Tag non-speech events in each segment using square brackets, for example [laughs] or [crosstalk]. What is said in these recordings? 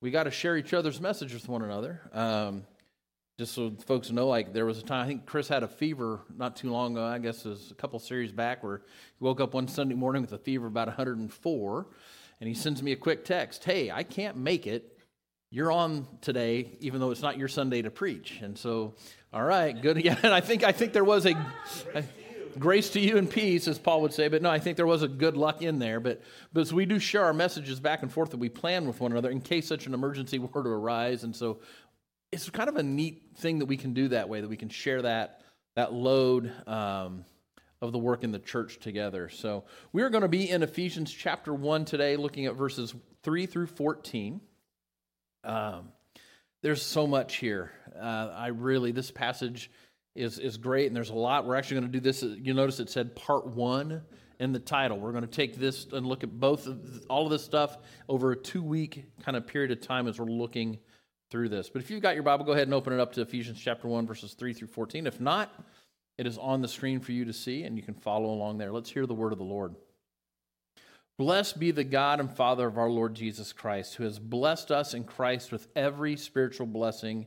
we got to share each other's message with one another. Um, just so folks know, like there was a time I think Chris had a fever not too long ago. I guess it was a couple series back where he woke up one Sunday morning with a fever about 104, and he sends me a quick text, "Hey, I can't make it. You're on today, even though it's not your Sunday to preach." And so, all right, good. Yeah, [laughs] and I think I think there was a. I, grace to you and peace, as Paul would say. But no, I think there was a good luck in there. But, but as we do share our messages back and forth that we plan with one another in case such an emergency [laughs] were to arise. And so it's kind of a neat thing that we can do that way, that we can share that, that load um, of the work in the church together. So we are going to be in Ephesians chapter 1 today, looking at verses 3 through 14. Um, there's so much here. Uh, I really, this passage is, is great, and there's a lot. We're actually going to do this. You notice it said part one in the title. We're going to take this and look at both of, all of this stuff over a two week kind of period of time as we're looking through this. But if you've got your Bible, go ahead and open it up to Ephesians chapter 1, verses 3 through 14. If not, it is on the screen for you to see, and you can follow along there. Let's hear the word of the Lord. Blessed be the God and Father of our Lord Jesus Christ, who has blessed us in Christ with every spiritual blessing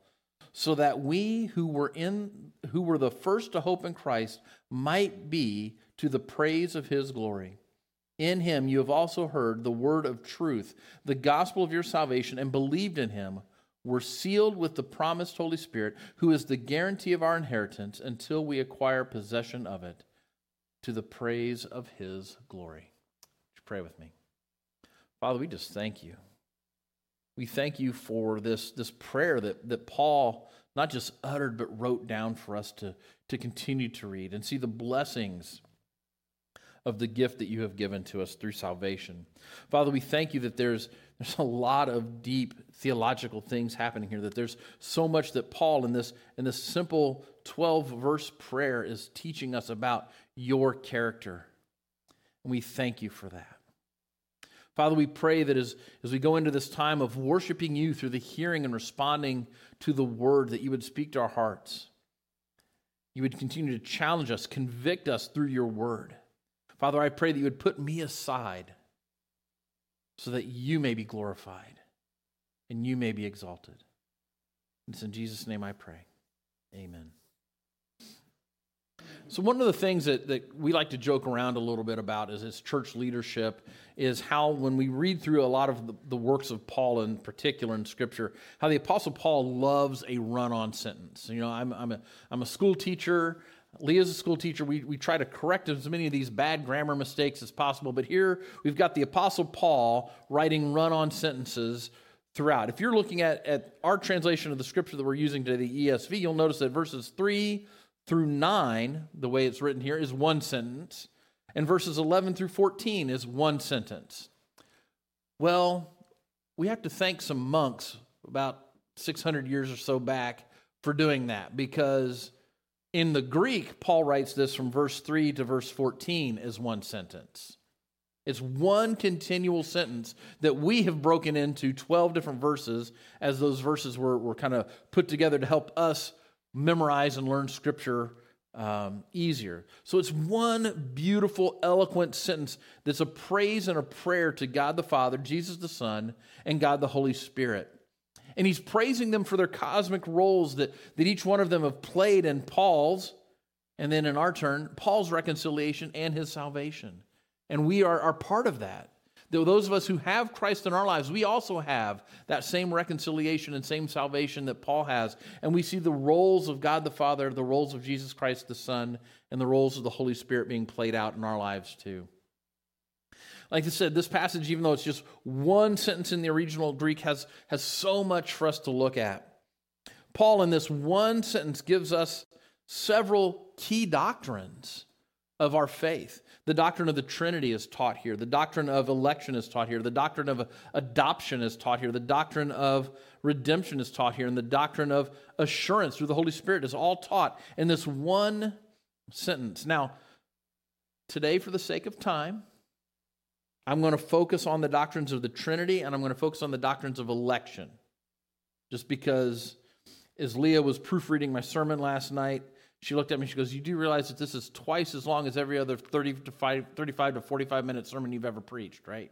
so that we who were in who were the first to hope in Christ might be to the praise of his glory. In him you have also heard the word of truth, the gospel of your salvation, and believed in him, were sealed with the promised Holy Spirit, who is the guarantee of our inheritance until we acquire possession of it, to the praise of his glory. Would you pray with me? Father, we just thank you we thank you for this, this prayer that, that Paul not just uttered, but wrote down for us to, to continue to read and see the blessings of the gift that you have given to us through salvation. Father, we thank you that there's, there's a lot of deep theological things happening here, that there's so much that Paul in this, in this simple 12 verse prayer is teaching us about your character. And we thank you for that. Father, we pray that as, as we go into this time of worshiping you through the hearing and responding to the word, that you would speak to our hearts. You would continue to challenge us, convict us through your word. Father, I pray that you would put me aside so that you may be glorified and you may be exalted. And It's in Jesus' name I pray. Amen. So, one of the things that, that we like to joke around a little bit about is as church leadership is how, when we read through a lot of the, the works of Paul in particular in Scripture, how the Apostle Paul loves a run on sentence. You know, I'm, I'm, a, I'm a school teacher. Leah's a school teacher. We, we try to correct as many of these bad grammar mistakes as possible. But here we've got the Apostle Paul writing run on sentences throughout. If you're looking at, at our translation of the scripture that we're using today, the ESV, you'll notice that verses 3 through 9, the way it's written here, is one sentence, and verses 11 through 14 is one sentence. Well, we have to thank some monks about 600 years or so back for doing that because in the Greek, Paul writes this from verse 3 to verse 14 as one sentence. It's one continual sentence that we have broken into 12 different verses as those verses were, were kind of put together to help us memorize and learn scripture um, easier. So it's one beautiful, eloquent sentence that's a praise and a prayer to God the Father, Jesus the Son, and God the Holy Spirit. And he's praising them for their cosmic roles that, that each one of them have played in Paul's, and then in our turn, Paul's reconciliation and his salvation. And we are, are part of that. Those of us who have Christ in our lives, we also have that same reconciliation and same salvation that Paul has. And we see the roles of God the Father, the roles of Jesus Christ the Son, and the roles of the Holy Spirit being played out in our lives too. Like I said, this passage, even though it's just one sentence in the original Greek, has, has so much for us to look at. Paul, in this one sentence, gives us several key doctrines of our faith. The doctrine of the Trinity is taught here. The doctrine of election is taught here. The doctrine of adoption is taught here. The doctrine of redemption is taught here. And the doctrine of assurance through the Holy Spirit is all taught in this one sentence. Now, today, for the sake of time, I'm going to focus on the doctrines of the Trinity and I'm going to focus on the doctrines of election. Just because, as Leah was proofreading my sermon last night, she looked at me and she goes, You do realize that this is twice as long as every other 30 to 5, 35 to 45 minute sermon you've ever preached, right?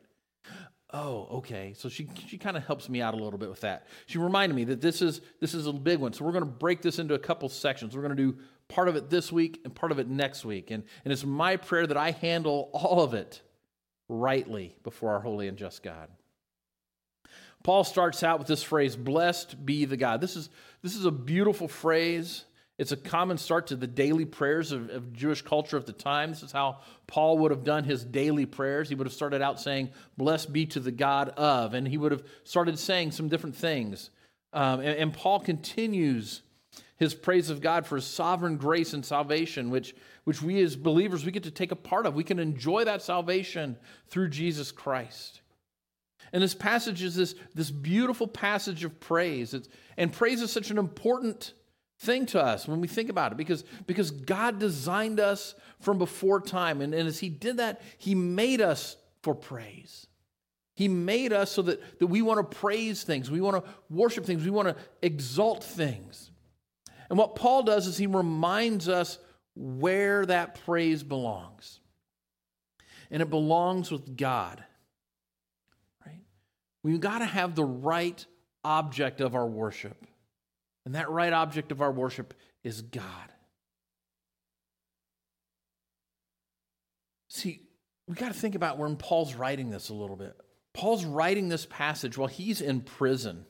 Oh, okay. So she she kind of helps me out a little bit with that. She reminded me that this is this is a big one. So we're going to break this into a couple sections. We're going to do part of it this week and part of it next week. And, and it's my prayer that I handle all of it rightly before our holy and just God. Paul starts out with this phrase, blessed be the God. This is, this is a beautiful phrase. It's a common start to the daily prayers of, of, Jewish culture of the time. This is how Paul would have done his daily prayers. He would have started out saying, Blessed be to the God of, and he would have started saying some different things. Um, and, and Paul continues his praise of God for his sovereign grace and salvation, which, which we as believers we get to take a part of. We can enjoy that salvation through Jesus Christ. And this passage is this, this beautiful passage of praise. It's, and praise is such an important thing to us when we think about it because, because God designed us from before time. And, and as He did that, He made us for praise. He made us so that, that we want to praise things, we want to worship things, we want to exalt things. And what Paul does is he reminds us where that praise belongs. And it belongs with God. Right? We've got to have the right object of our worship. And that right object of our worship is God. See, we got to think about when Paul's writing this a little bit. Paul's writing this passage while he's in prison.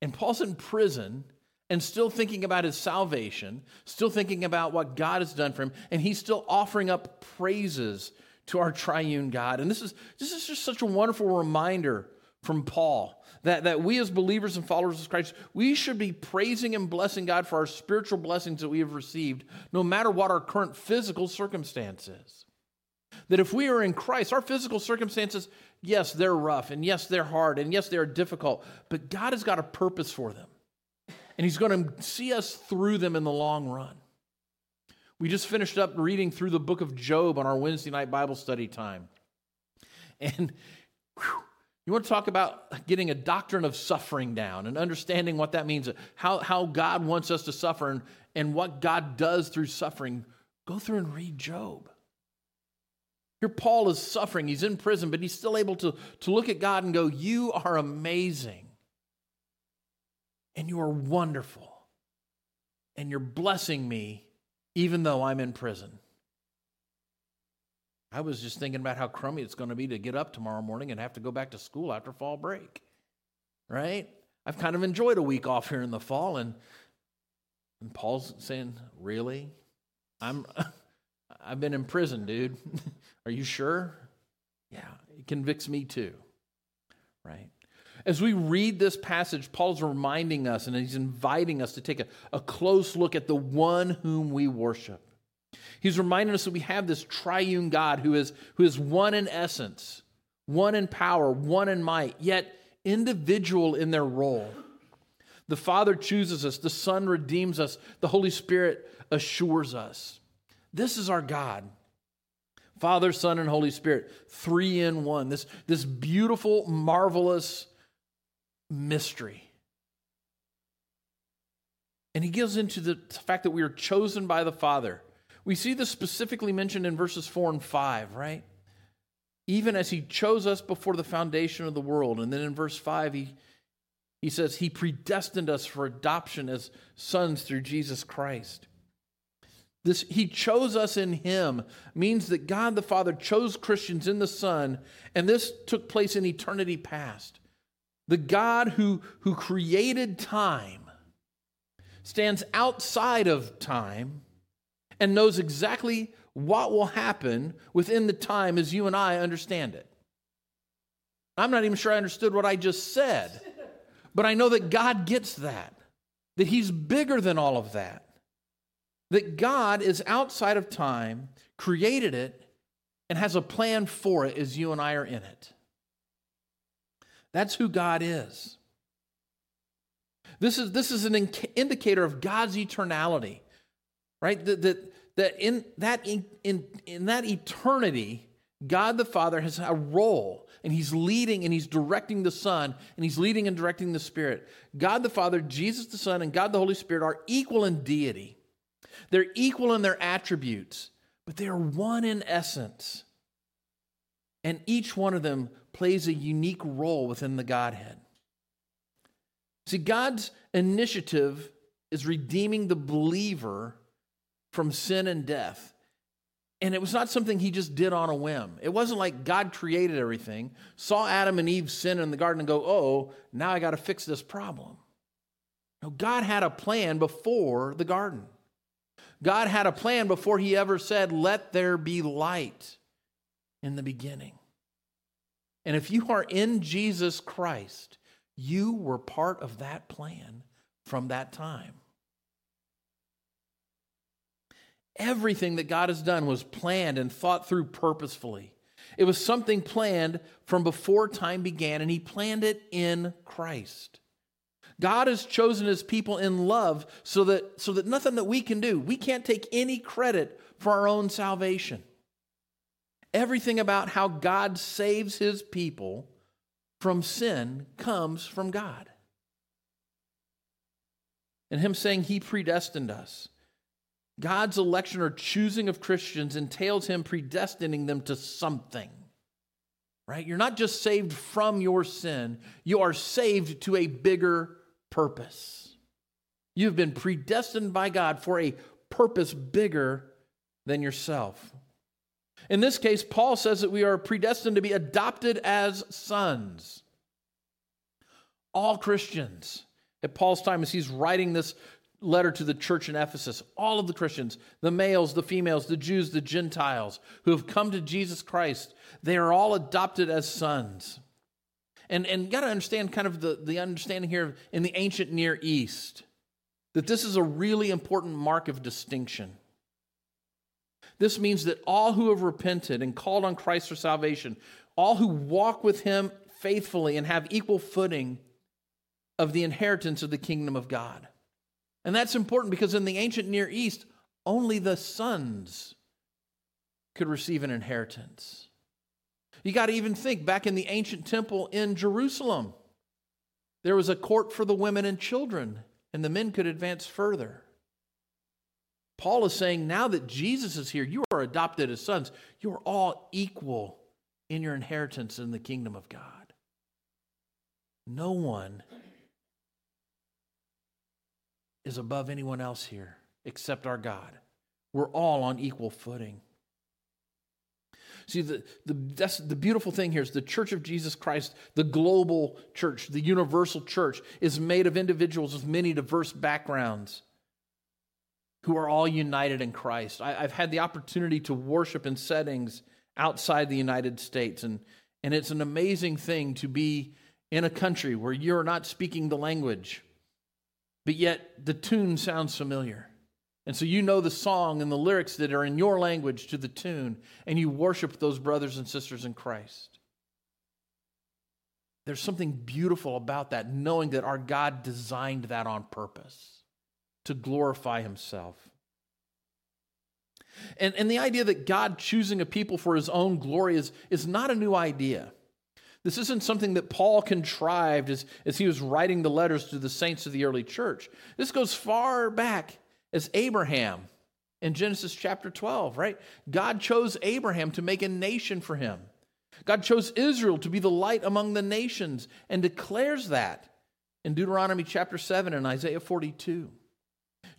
And Paul's in prison and still thinking about his salvation, still thinking about what God has done for him, and he's still offering up praises to our triune God. And this is, this is just such a wonderful reminder from Paul that, that we as believers and followers of Christ, we should be praising and blessing God for our spiritual blessings that we have received, no matter what our current physical circumstances. That if we are in Christ, our physical circumstances, yes, they're rough, and yes, they're hard, and yes, they're difficult, but God has got a purpose for them and He's going to see us through them in the long run. We just finished up reading through the book of Job on our Wednesday night Bible study time. And whew, you want to talk about getting a doctrine of suffering down and understanding what that means, how, how God wants us to suffer and, and what God does through suffering. Go through and read Job. Here, Paul is suffering. He's in prison, but he's still able to, to look at God and go, You are amazing and you are wonderful. And you're blessing me even though I'm in prison. I was just thinking about how crummy it's going to be to get up tomorrow morning and have to go back to school after fall break. Right? I've kind of enjoyed a week off here in the fall and and Paul's saying, "Really? I'm [laughs] I've been in prison, dude. [laughs] Are you sure?" Yeah, it convicts me too. Right? As we read this passage, Paul's reminding us and he's inviting us to take a, a close look at the one whom we worship. He's reminding us that we have this triune God who is, who is one in essence, one in power, one in might, yet individual in their role. The Father chooses us, the Son redeems us, the Holy Spirit assures us. This is our God. Father, Son, and Holy Spirit, three in one. This, this beautiful, marvelous mystery. And he gives into the fact that we are chosen by the Father. We see this specifically mentioned in verses 4 and 5, right? Even as he chose us before the foundation of the world. And then in verse 5, he, he says, He predestined us for adoption as sons through Jesus Christ. This he chose us in him means that God the Father chose Christians in the Son, and this took place in eternity past. The God who, who created time stands outside of time and knows exactly what will happen within the time as you and I understand it. I'm not even sure I understood what I just said, but I know that God gets that, that He's bigger than all of that, that God is outside of time, created it, and has a plan for it as you and I are in it. That's who God is. This is, this is an indicator of God's eternality, right? That, that, that in that, in, in, in that eternity, God the Father has a role and he's leading and he's directing the Son and he's leading and directing the Spirit. God the Father, Jesus the Son, and God the Holy Spirit are equal in deity. They're equal in their attributes, but they are one in essence. And each one of them plays a unique role within the Godhead. See, God's initiative is redeeming the believer from sin and death. And it was not something he just did on a whim. It wasn't like God created everything, saw Adam and Eve sin in the garden and go, oh, now I got to fix this problem. No, God had a plan before the garden. God had a plan before he ever said, let there be light in the beginning. And if you are in Jesus Christ, you were part of that plan from that time. Everything that God has done was planned and thought through purposefully. It was something planned from before time began, and He planned it in Christ. God has chosen His people in love so that, so that nothing that we can do, we can't take any credit for our own salvation. Everything about how God saves His people from sin comes from God. And Him saying He predestined us. God's election or choosing of Christians entails him predestining them to something. Right? You're not just saved from your sin, you are saved to a bigger purpose. You've been predestined by God for a purpose bigger than yourself. In this case, Paul says that we are predestined to be adopted as sons. All Christians at Paul's time, as he's writing this letter to the church in Ephesus, all of the Christians, the males, the females, the Jews, the Gentiles who have come to Jesus Christ, they are all adopted as sons. And, and got to understand kind of the, the understanding here in the ancient Near East that this is a really important mark of distinction. This means that all who have repented and called on Christ for salvation, all who walk with him faithfully and have equal footing of the inheritance of the kingdom of God. And that's important because in the ancient Near East, only the sons could receive an inheritance. You got to even think back in the ancient temple in Jerusalem, there was a court for the women and children, and the men could advance further. Paul is saying now that Jesus is here, you are adopted as sons. You are all equal in your inheritance in the kingdom of God. No one is above anyone else here except our God. We're all on equal footing. See, the, the, that's the beautiful thing here is the church of Jesus Christ, the global church, the universal church, is made of individuals with many diverse backgrounds who are all united in Christ. I, have had the opportunity to worship in settings outside the United States, and, and it's an amazing thing to be in a country where you're not speaking the language but yet the tune sounds familiar. And so you know the song and the lyrics that are in your language to the tune, and you worship those brothers and sisters in Christ. There's something beautiful about that, knowing that our God designed that on purpose to glorify Himself. And, and the idea that God choosing a people for His own glory is, is not a new idea. This isn't something that Paul contrived as, as he was writing the letters to the saints of the early church. This goes far back as Abraham in Genesis chapter 12, right? God chose Abraham to make a nation for him. God chose Israel to be the light among the nations and declares that in Deuteronomy chapter 7 and Isaiah 42.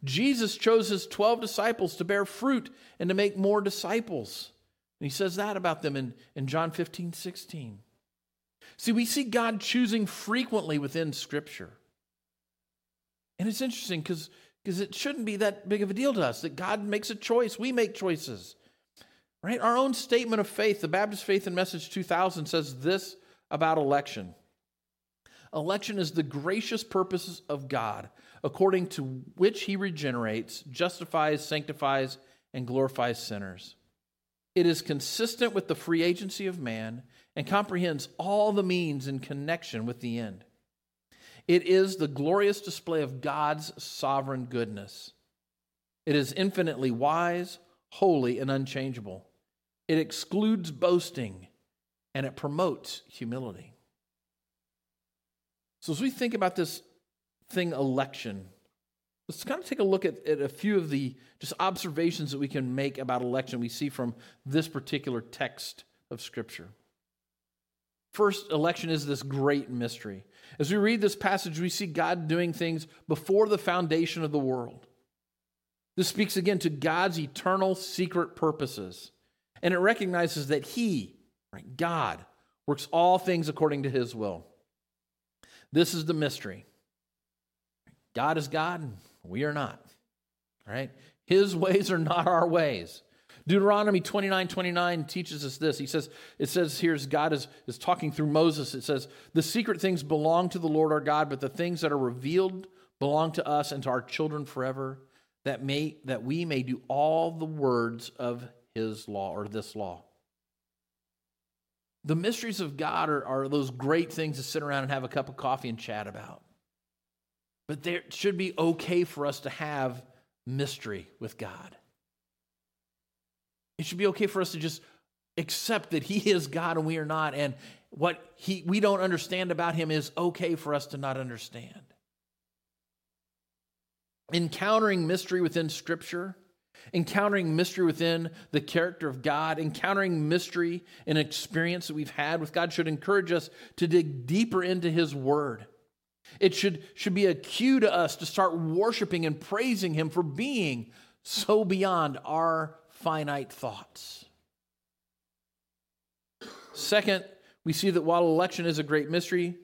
Jesus chose his 12 disciples to bear fruit and to make more disciples. And he says that about them in, in John 15, 16. See, we see God choosing frequently within Scripture. And it's interesting because because it shouldn't be that big of a deal to us that God makes a choice. We make choices. Right? Our own statement of faith, the Baptist Faith and Message 2000, says this about election Election is the gracious purposes of God, according to which he regenerates, justifies, sanctifies, and glorifies sinners. It is consistent with the free agency of man and comprehends all the means in connection with the end. It is the glorious display of God's sovereign goodness. It is infinitely wise, holy, and unchangeable. It excludes boasting and it promotes humility. So, as we think about this thing, election, let's kind of take a look at, at a few of the just observations that we can make about election we see from this particular text of Scripture. First, election is this great mystery. As we read this passage, we see God doing things before the foundation of the world. This speaks again to God's eternal secret purposes. And it recognizes that He, right, God, works all things according to His will. This is the mystery. God is God, we are not. Right? His ways are not our ways. Deuteronomy 29 29 teaches us this. He says, it says here God is, is talking through Moses, it says, The secret things belong to the Lord our God, but the things that are revealed belong to us and to our children forever, that may that we may do all the words of his law or this law. The mysteries of God are, are those great things to sit around and have a cup of coffee and chat about. But there should be okay for us to have mystery with God. It should be okay for us to just accept that He is God and we are not, and what he, we don't understand about Him is okay for us to not understand. Encountering mystery within Scripture encountering mystery within the character of God, encountering mystery and experience that we've had with God should encourage us to dig deeper into His Word. It should, should be a cue to us to start worshiping and praising Him for being so beyond our finite thoughts. Second, we see that while election is a great mystery,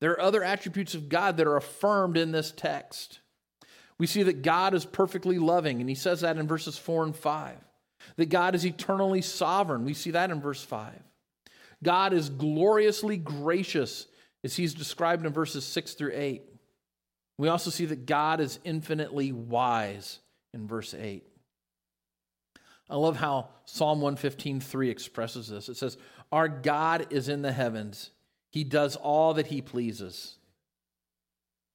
there are other attributes of God that are affirmed in this text. We see that God is perfectly loving, and he says that in verses 4 and 5. That God is eternally sovereign. We see that in verse 5. God is gloriously gracious, as he's described in verses 6 through 8. We also see that God is infinitely wise in verse 8. I love how Psalm 115:3 expresses this. It says, "Our God is in the heavens. He does all that he pleases." [laughs]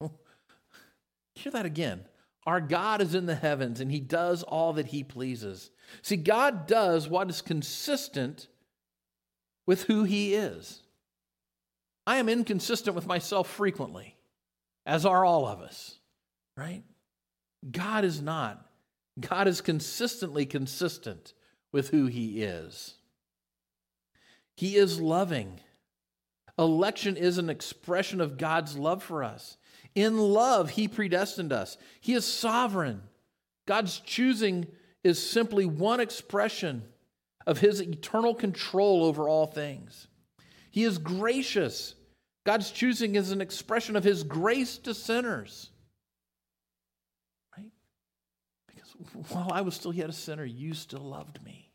Hear that again. Our God is in the heavens and he does all that he pleases. See, God does what is consistent with who he is. I am inconsistent with myself frequently, as are all of us, right? God is not. God is consistently consistent with who he is. He is loving. Election is an expression of God's love for us. In love, He predestined us. He is sovereign. God's choosing is simply one expression of His eternal control over all things. He is gracious. God's choosing is an expression of His grace to sinners. Right? Because while I was still yet a sinner, you still loved me.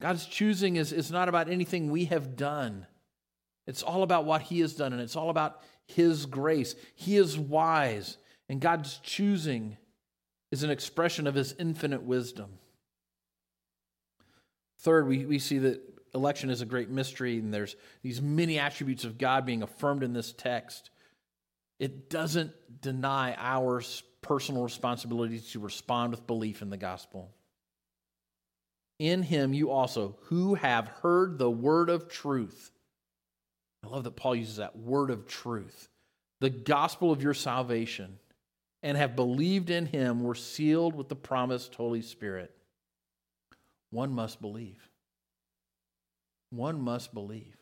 God's choosing is, is not about anything we have done. It's all about what He has done, and it's all about His grace. He is wise, and God's choosing is an expression of His infinite wisdom. Third, we, we see that election is a great mystery, and there's these many attributes of God being affirmed in this text. It doesn't deny our personal responsibility to respond with belief in the gospel. In him, you also, who have heard the word of truth, I love that Paul uses that word of truth, the gospel of your salvation, and have believed in him were sealed with the promised Holy Spirit. One must believe. One must believe.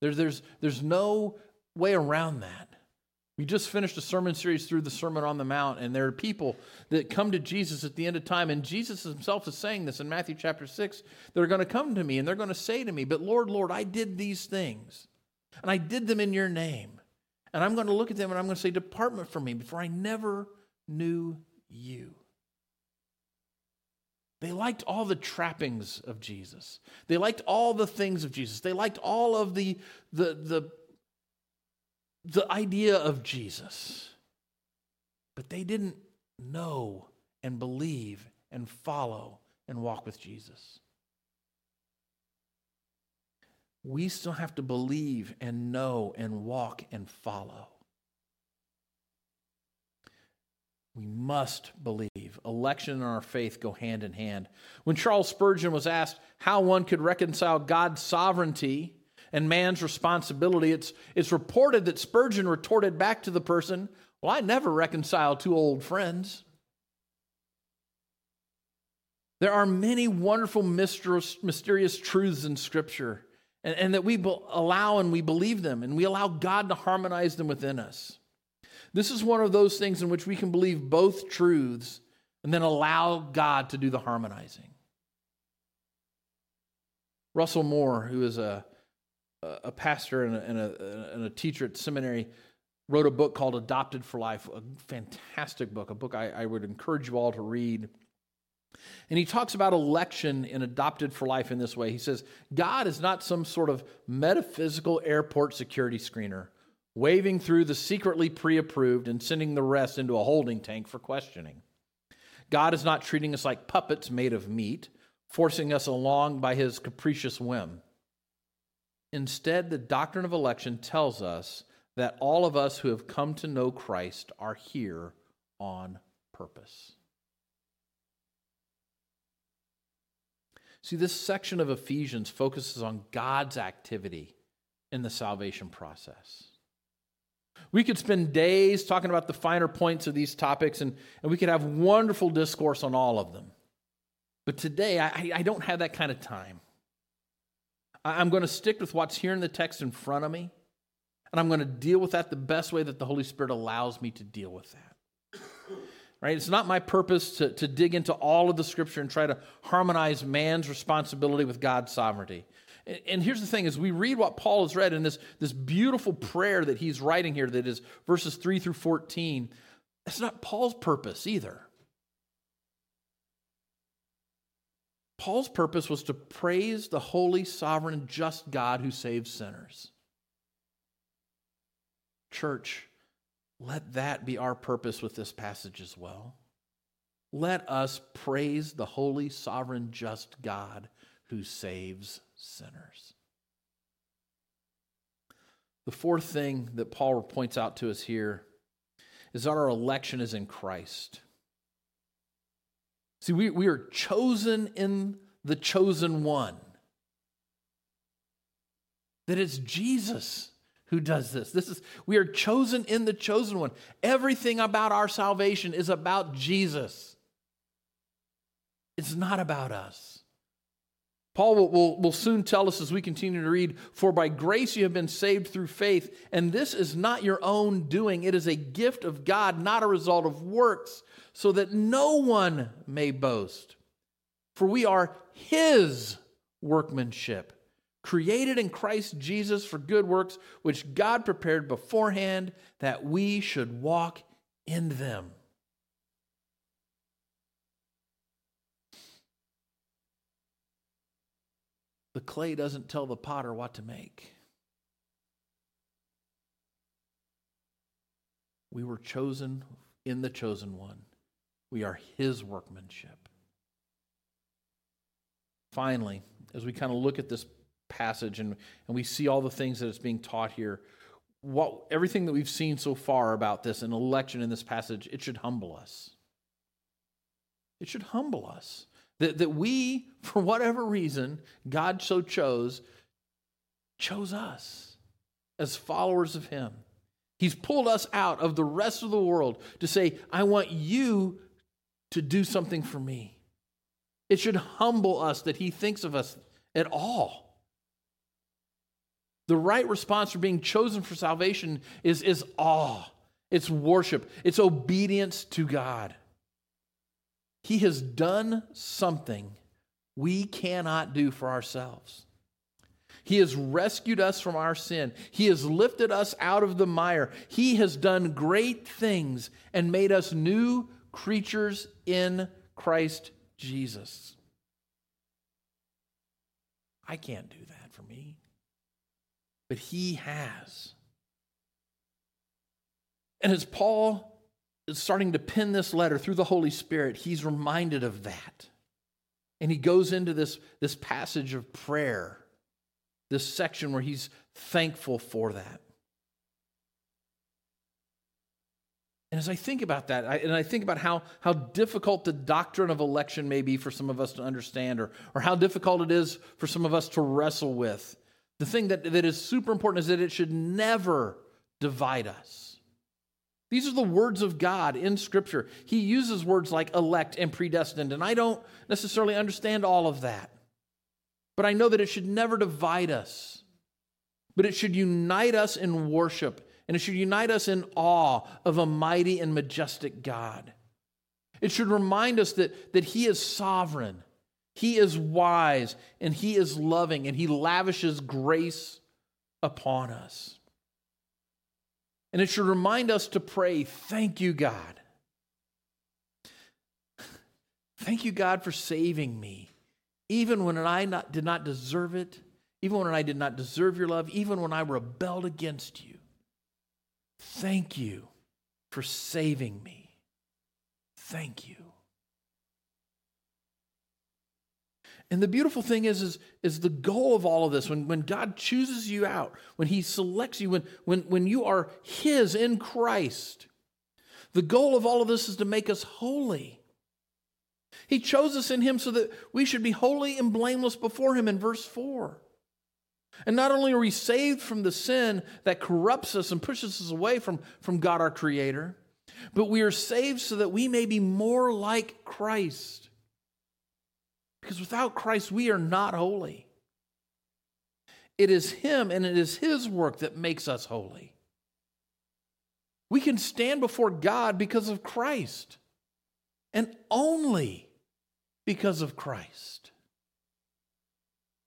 There's, there's, there's no way around that. We just finished a sermon series through the Sermon on the Mount, and there are people that come to Jesus at the end of time, and Jesus himself is saying this in Matthew chapter 6. They're going to come to me and they're going to say to me, But Lord, Lord, I did these things, and I did them in your name. And I'm going to look at them and I'm going to say, Depart from me, before I never knew you. They liked all the trappings of Jesus. They liked all the things of Jesus. They liked all of the, the, the, the idea of Jesus. But they didn't know and believe and follow and walk with Jesus. We still have to believe and know and walk and follow. We must believe. Election and our faith go hand in hand. When Charles Spurgeon was asked how one could reconcile God's sovereignty and man's responsibility, it's, it's reported that Spurgeon retorted back to the person, Well, I never reconcile two old friends. There are many wonderful, mysterious, truths in Scripture, and, and that we allow and we believe them, and we allow God to harmonize them within us. This is one of those things in which we can believe both truths and then allow God to do the harmonizing. Russell Moore, who is a, a pastor and a, and, a, and a teacher at seminary, wrote a book called Adopted for Life, a fantastic book, a book I, I would encourage you all to read. And he talks about election in Adopted for Life in this way. He says, God is not some sort of metaphysical airport security screener waving through the secretly pre approved and sending the rest into a holding tank for questioning. God is not treating us like puppets made of meat, forcing us along by his capricious whim. Instead, the doctrine of election tells us that all of us who have come to know Christ are here on purpose. See, this section of Ephesians focuses on God's activity in the salvation process. We could spend days talking about the finer points of these topics, and, and we could have wonderful discourse on all of them. But today, I, I don't have that kind of time. I'm going to stick with what's here in the text in front of me, and I'm going to deal with that the best way that the Holy Spirit allows me to deal with that. Right? It's not my purpose to, to dig into all of the scripture and try to harmonize man's responsibility with God's sovereignty. And here's the thing as we read what Paul has read in this, this beautiful prayer that he's writing here, that is verses 3 through 14, that's not Paul's purpose either. Paul's purpose was to praise the holy, sovereign, just God who saves sinners. Church, let that be our purpose with this passage as well. Let us praise the holy, sovereign, just God who saves sinners. The fourth thing that Paul points out to us here is that our election is in Christ. See, we, we are chosen in the chosen one. That it's Jesus who does this. This is we are chosen in the chosen one. Everything about our salvation is about Jesus. It's not about us. Paul will, will, will, soon tell us as we continue to read, For by grace you have been saved through faith, and this is not your own doing. It is a gift of God, not a result of works, so that no one may boast. For we are his workmanship, created in Christ Jesus for good works, which God prepared beforehand that we should walk in them. The clay doesn't tell the potter what to make. We were chosen in the chosen one. We are his workmanship. Finally, as we kind of look at this passage and, and we see all the things that it's being taught here, what everything that we've seen so far about this and election in this passage, it should humble us. It should humble us. That, that we, for whatever reason, God so chose, chose us as followers of Him. He's pulled us out of the rest of the world to say, I want you to do something for me. It should humble us that He thinks of us at all. The right response for being chosen for salvation is, is awe it's worship, it's obedience to God. He has done something we cannot do for ourselves. He has rescued us from our sin. He has lifted us out of the mire. He has done great things and made us new creatures in Christ Jesus. I can't do that for me, but He has. And as Paul starting to pen this letter through the Holy Spirit, he's reminded of that. And he goes into this, this passage of prayer, this section where he's thankful for that. And as I think about that, I, and I think about how, how difficult the doctrine of election may be for some of us to understand, or, or how difficult it is for some of us to wrestle with, the thing that, that is super important is that it should never divide us. These are the words of God in Scripture. He uses words like elect and predestined, and I don't necessarily understand all of that. But I know that it should never divide us, but it should unite us in worship, and it should unite us in awe of a mighty and majestic God. It should remind us that, that He is sovereign, He is wise, and He is loving, and He lavishes grace upon us. And it should remind us to pray, Thank you, God. Thank you, God, for saving me, even when I not, did not deserve it, even when I did not deserve your love, even when I rebelled against you. Thank you for saving me. Thank you. And the beautiful thing is, is, is the goal of all of this, when, when God chooses you out, when He selects you, when, when, when you are His in Christ, the goal of all of this is to make us holy. He chose us in Him so that we should be holy and blameless before Him in verse 4. And not only are we saved from the sin that corrupts us and pushes us away from, from God our Creator, but we are saved so that we may be more like Christ. Because without Christ, we are not holy. It is Him and it is His work that makes us holy. We can stand before God because of Christ and only because of Christ.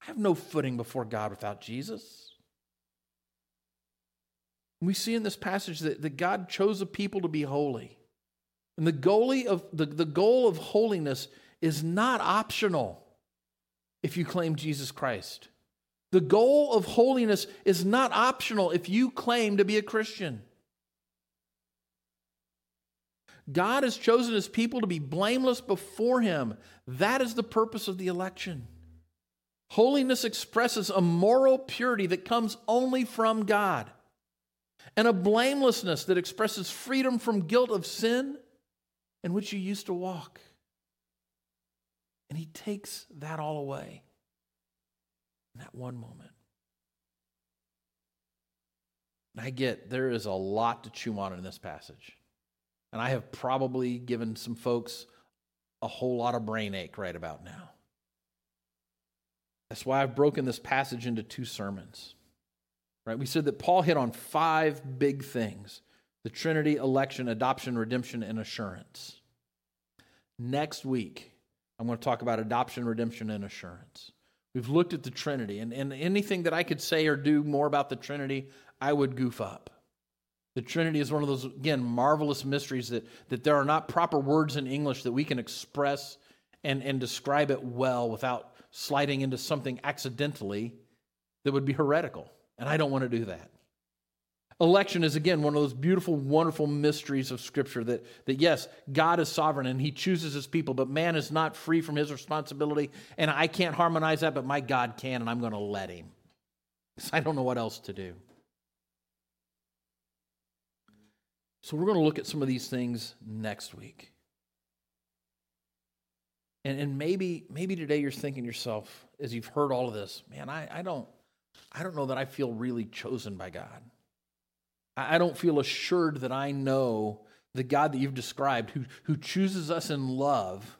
I have no footing before God without Jesus. We see in this passage that, that God chose a people to be holy. And the goal of, the, the goal of holiness is not optional if you claim Jesus Christ. The goal of holiness is not optional if you claim to be a Christian. God has chosen his people to be blameless before him. That is the purpose of the election. Holiness expresses a moral purity that comes only from God, and a blamelessness that expresses freedom from guilt of sin in which you used to walk. And he takes that all away in that one moment. I get there is a lot to chew on in this passage. And I have probably given some folks a whole lot of brain ache right about now. That's why I've broken this passage into two sermons. Right? We said that Paul hit on five big things the Trinity, election, adoption, redemption, and assurance. Next week, I'm going to talk about adoption, redemption, and assurance. We've looked at the Trinity, and, and anything that I could say or do more about the Trinity, I would goof up. The Trinity is one of those, again, marvelous mysteries that, that there are not proper words in English that we can express and, and describe it well without sliding into something accidentally that would be heretical. And I don't want to do that. Election is, again, one of those beautiful, wonderful mysteries of Scripture that, that, yes, God is sovereign and He chooses His people, but man is not free from His responsibility. And I can't harmonize that, but my God can, and I'm going to let Him. Because [laughs] I don't know what else to do. So we're going to look at some of these things next week. And, and maybe, maybe today you're thinking yourself, as you've heard all of this, man, I, I, don't, I don't know that I feel really chosen by God. I don't feel assured that I know the God that you've described who, who chooses us in love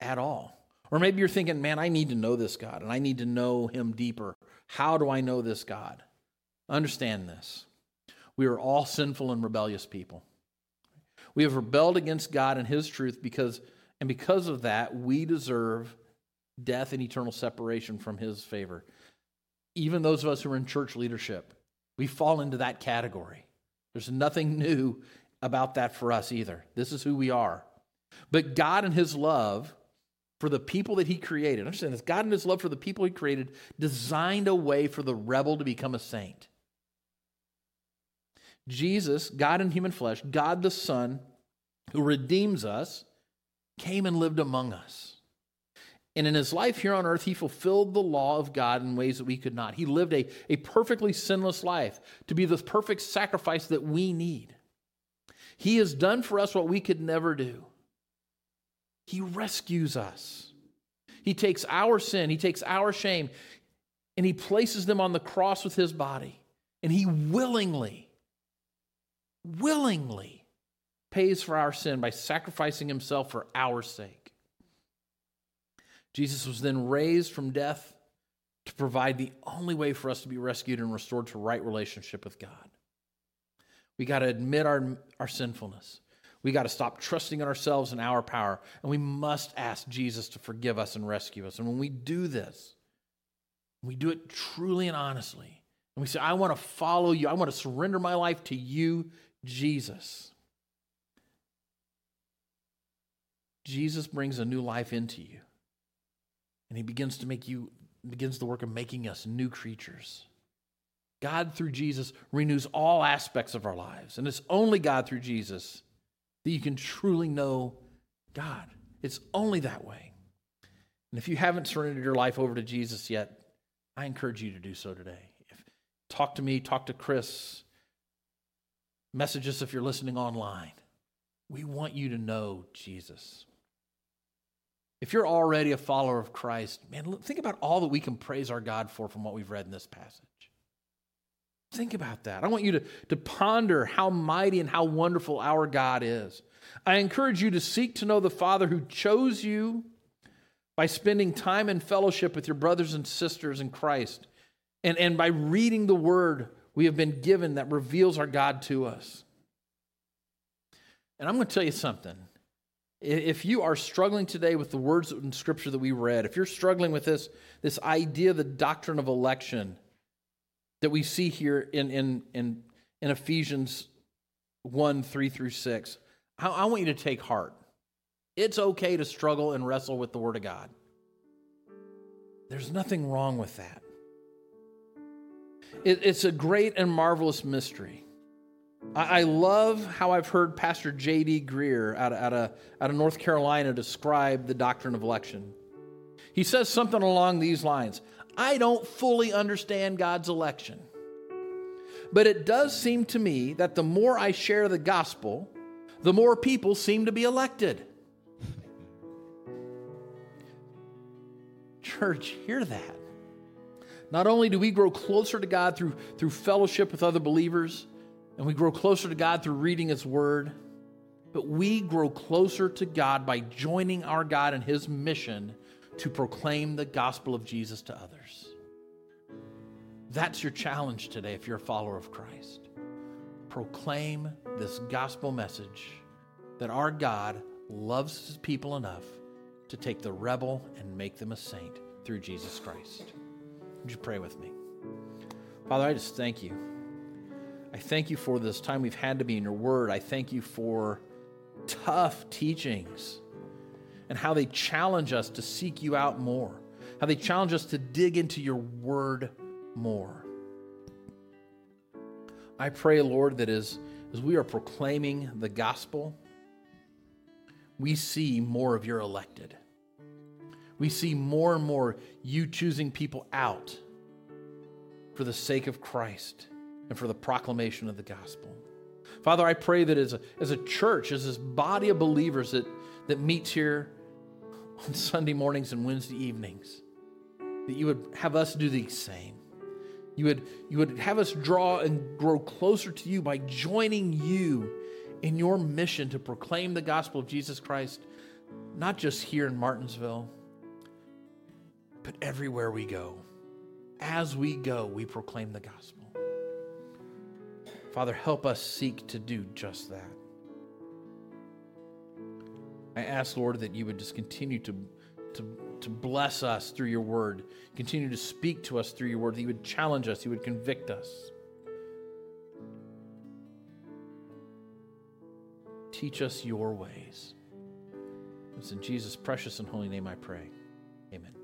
at all. Or maybe you're thinking, man, I need to know this God and I need to know him deeper. How do I know this God? Understand this. We are all sinful and rebellious people. We have rebelled against God and His truth because, and because of that, we deserve death and eternal separation from His favor. Even those of us who are in church leadership, we fall into that category. There's nothing new about that for us either. This is who we are. But God and His love for the people that He created, understand this God and His love for the people He created designed a way for the rebel to become a saint. Jesus, God in human flesh, God the Son, who redeems us, came and lived among us. And in his life here on earth, he fulfilled the law of God in ways that we could not. He lived a, a perfectly sinless life to be the perfect sacrifice that we need. He has done for us what we could never do. He rescues us. He takes our sin, He takes our shame, and He places them on the cross with His body. And He willingly, willingly pays for our sin by sacrificing Himself for our sake. Jesus was then raised from death to provide the only way for us to be rescued and restored to right relationship with God. We got to admit our, our sinfulness. We got to stop trusting in ourselves and our power. And we must ask Jesus to forgive us and rescue us. And when we do this, we do it truly and honestly. And we say, I want to follow you. I want to surrender my life to you, Jesus. Jesus brings a new life into you. And he begins to make you, begins the work of making us new creatures. God, through Jesus, renews all aspects of our lives. And it's only God, through Jesus, that you can truly know God. It's only that way. And if you haven't surrendered your life over to Jesus yet, I encourage you to do so today. If, talk to me, talk to Chris, message us if you're listening online. We want you to know Jesus. If you're already a follower of Christ, man, think about all that we can praise our God for from what we've read in this passage. Think about that. I want you to, to ponder how mighty and how wonderful our God is. I encourage you to seek to know the Father who chose you by spending time in fellowship with your brothers and sisters in Christ and, and by reading the word we have been given that reveals our God to us. And I'm going to tell you something. If you are struggling today with the words in Scripture that we read, if you're struggling with this, this idea, the doctrine of election, that we see here in, in, in, in Ephesians 1 3 through 6. I, I want you to take heart. It's okay to struggle and wrestle with the Word of God. There's nothing wrong with that. It, it's a great and marvelous mystery. I, love how I've heard Pastor J.D. Greear out of, out, of, out of North Carolina describe the doctrine of election. He says something along these lines I don't fully understand God's election. But it does seem to me that the more I share the gospel, the more people seem to be elected. [laughs] Church, hear that. Not only do we grow closer to God through, through fellowship with other believers, and we grow closer to God through reading His Word, but we grow closer to God by joining our God in His mission to proclaim the gospel of Jesus to others. That's your challenge today if you're a follower of Christ. Proclaim this gospel message that our God loves his people enough to take the rebel and make them a saint through Jesus Christ. Would you pray with me? Father, I just thank you. I thank you for this time we've had to be in your word. I thank you for tough teachings and how they challenge us to seek you out more, how they challenge us to dig into your word more. I pray, Lord, that as, as we are proclaiming the gospel, we see more of your elected. We see more and more you choosing people out for the sake of Christ and for the proclamation of the gospel. Father, I pray that as a, as a church, as this body of believers that, that meets here on [laughs] Sunday mornings and Wednesday evenings, that you would have us do the same. You would, you would have us draw and grow closer to you by joining you in your mission to proclaim the gospel of Jesus Christ, not just here in Martinsville, but everywhere we go. As we go, we proclaim the gospel. Father, help us seek to do just that. I ask, Lord, that you would just continue to, to, to bless us through your word, continue to speak to us through your word, that you would challenge us, you would convict us. Teach us your ways. It's in Jesus' precious and holy name I pray. Amen.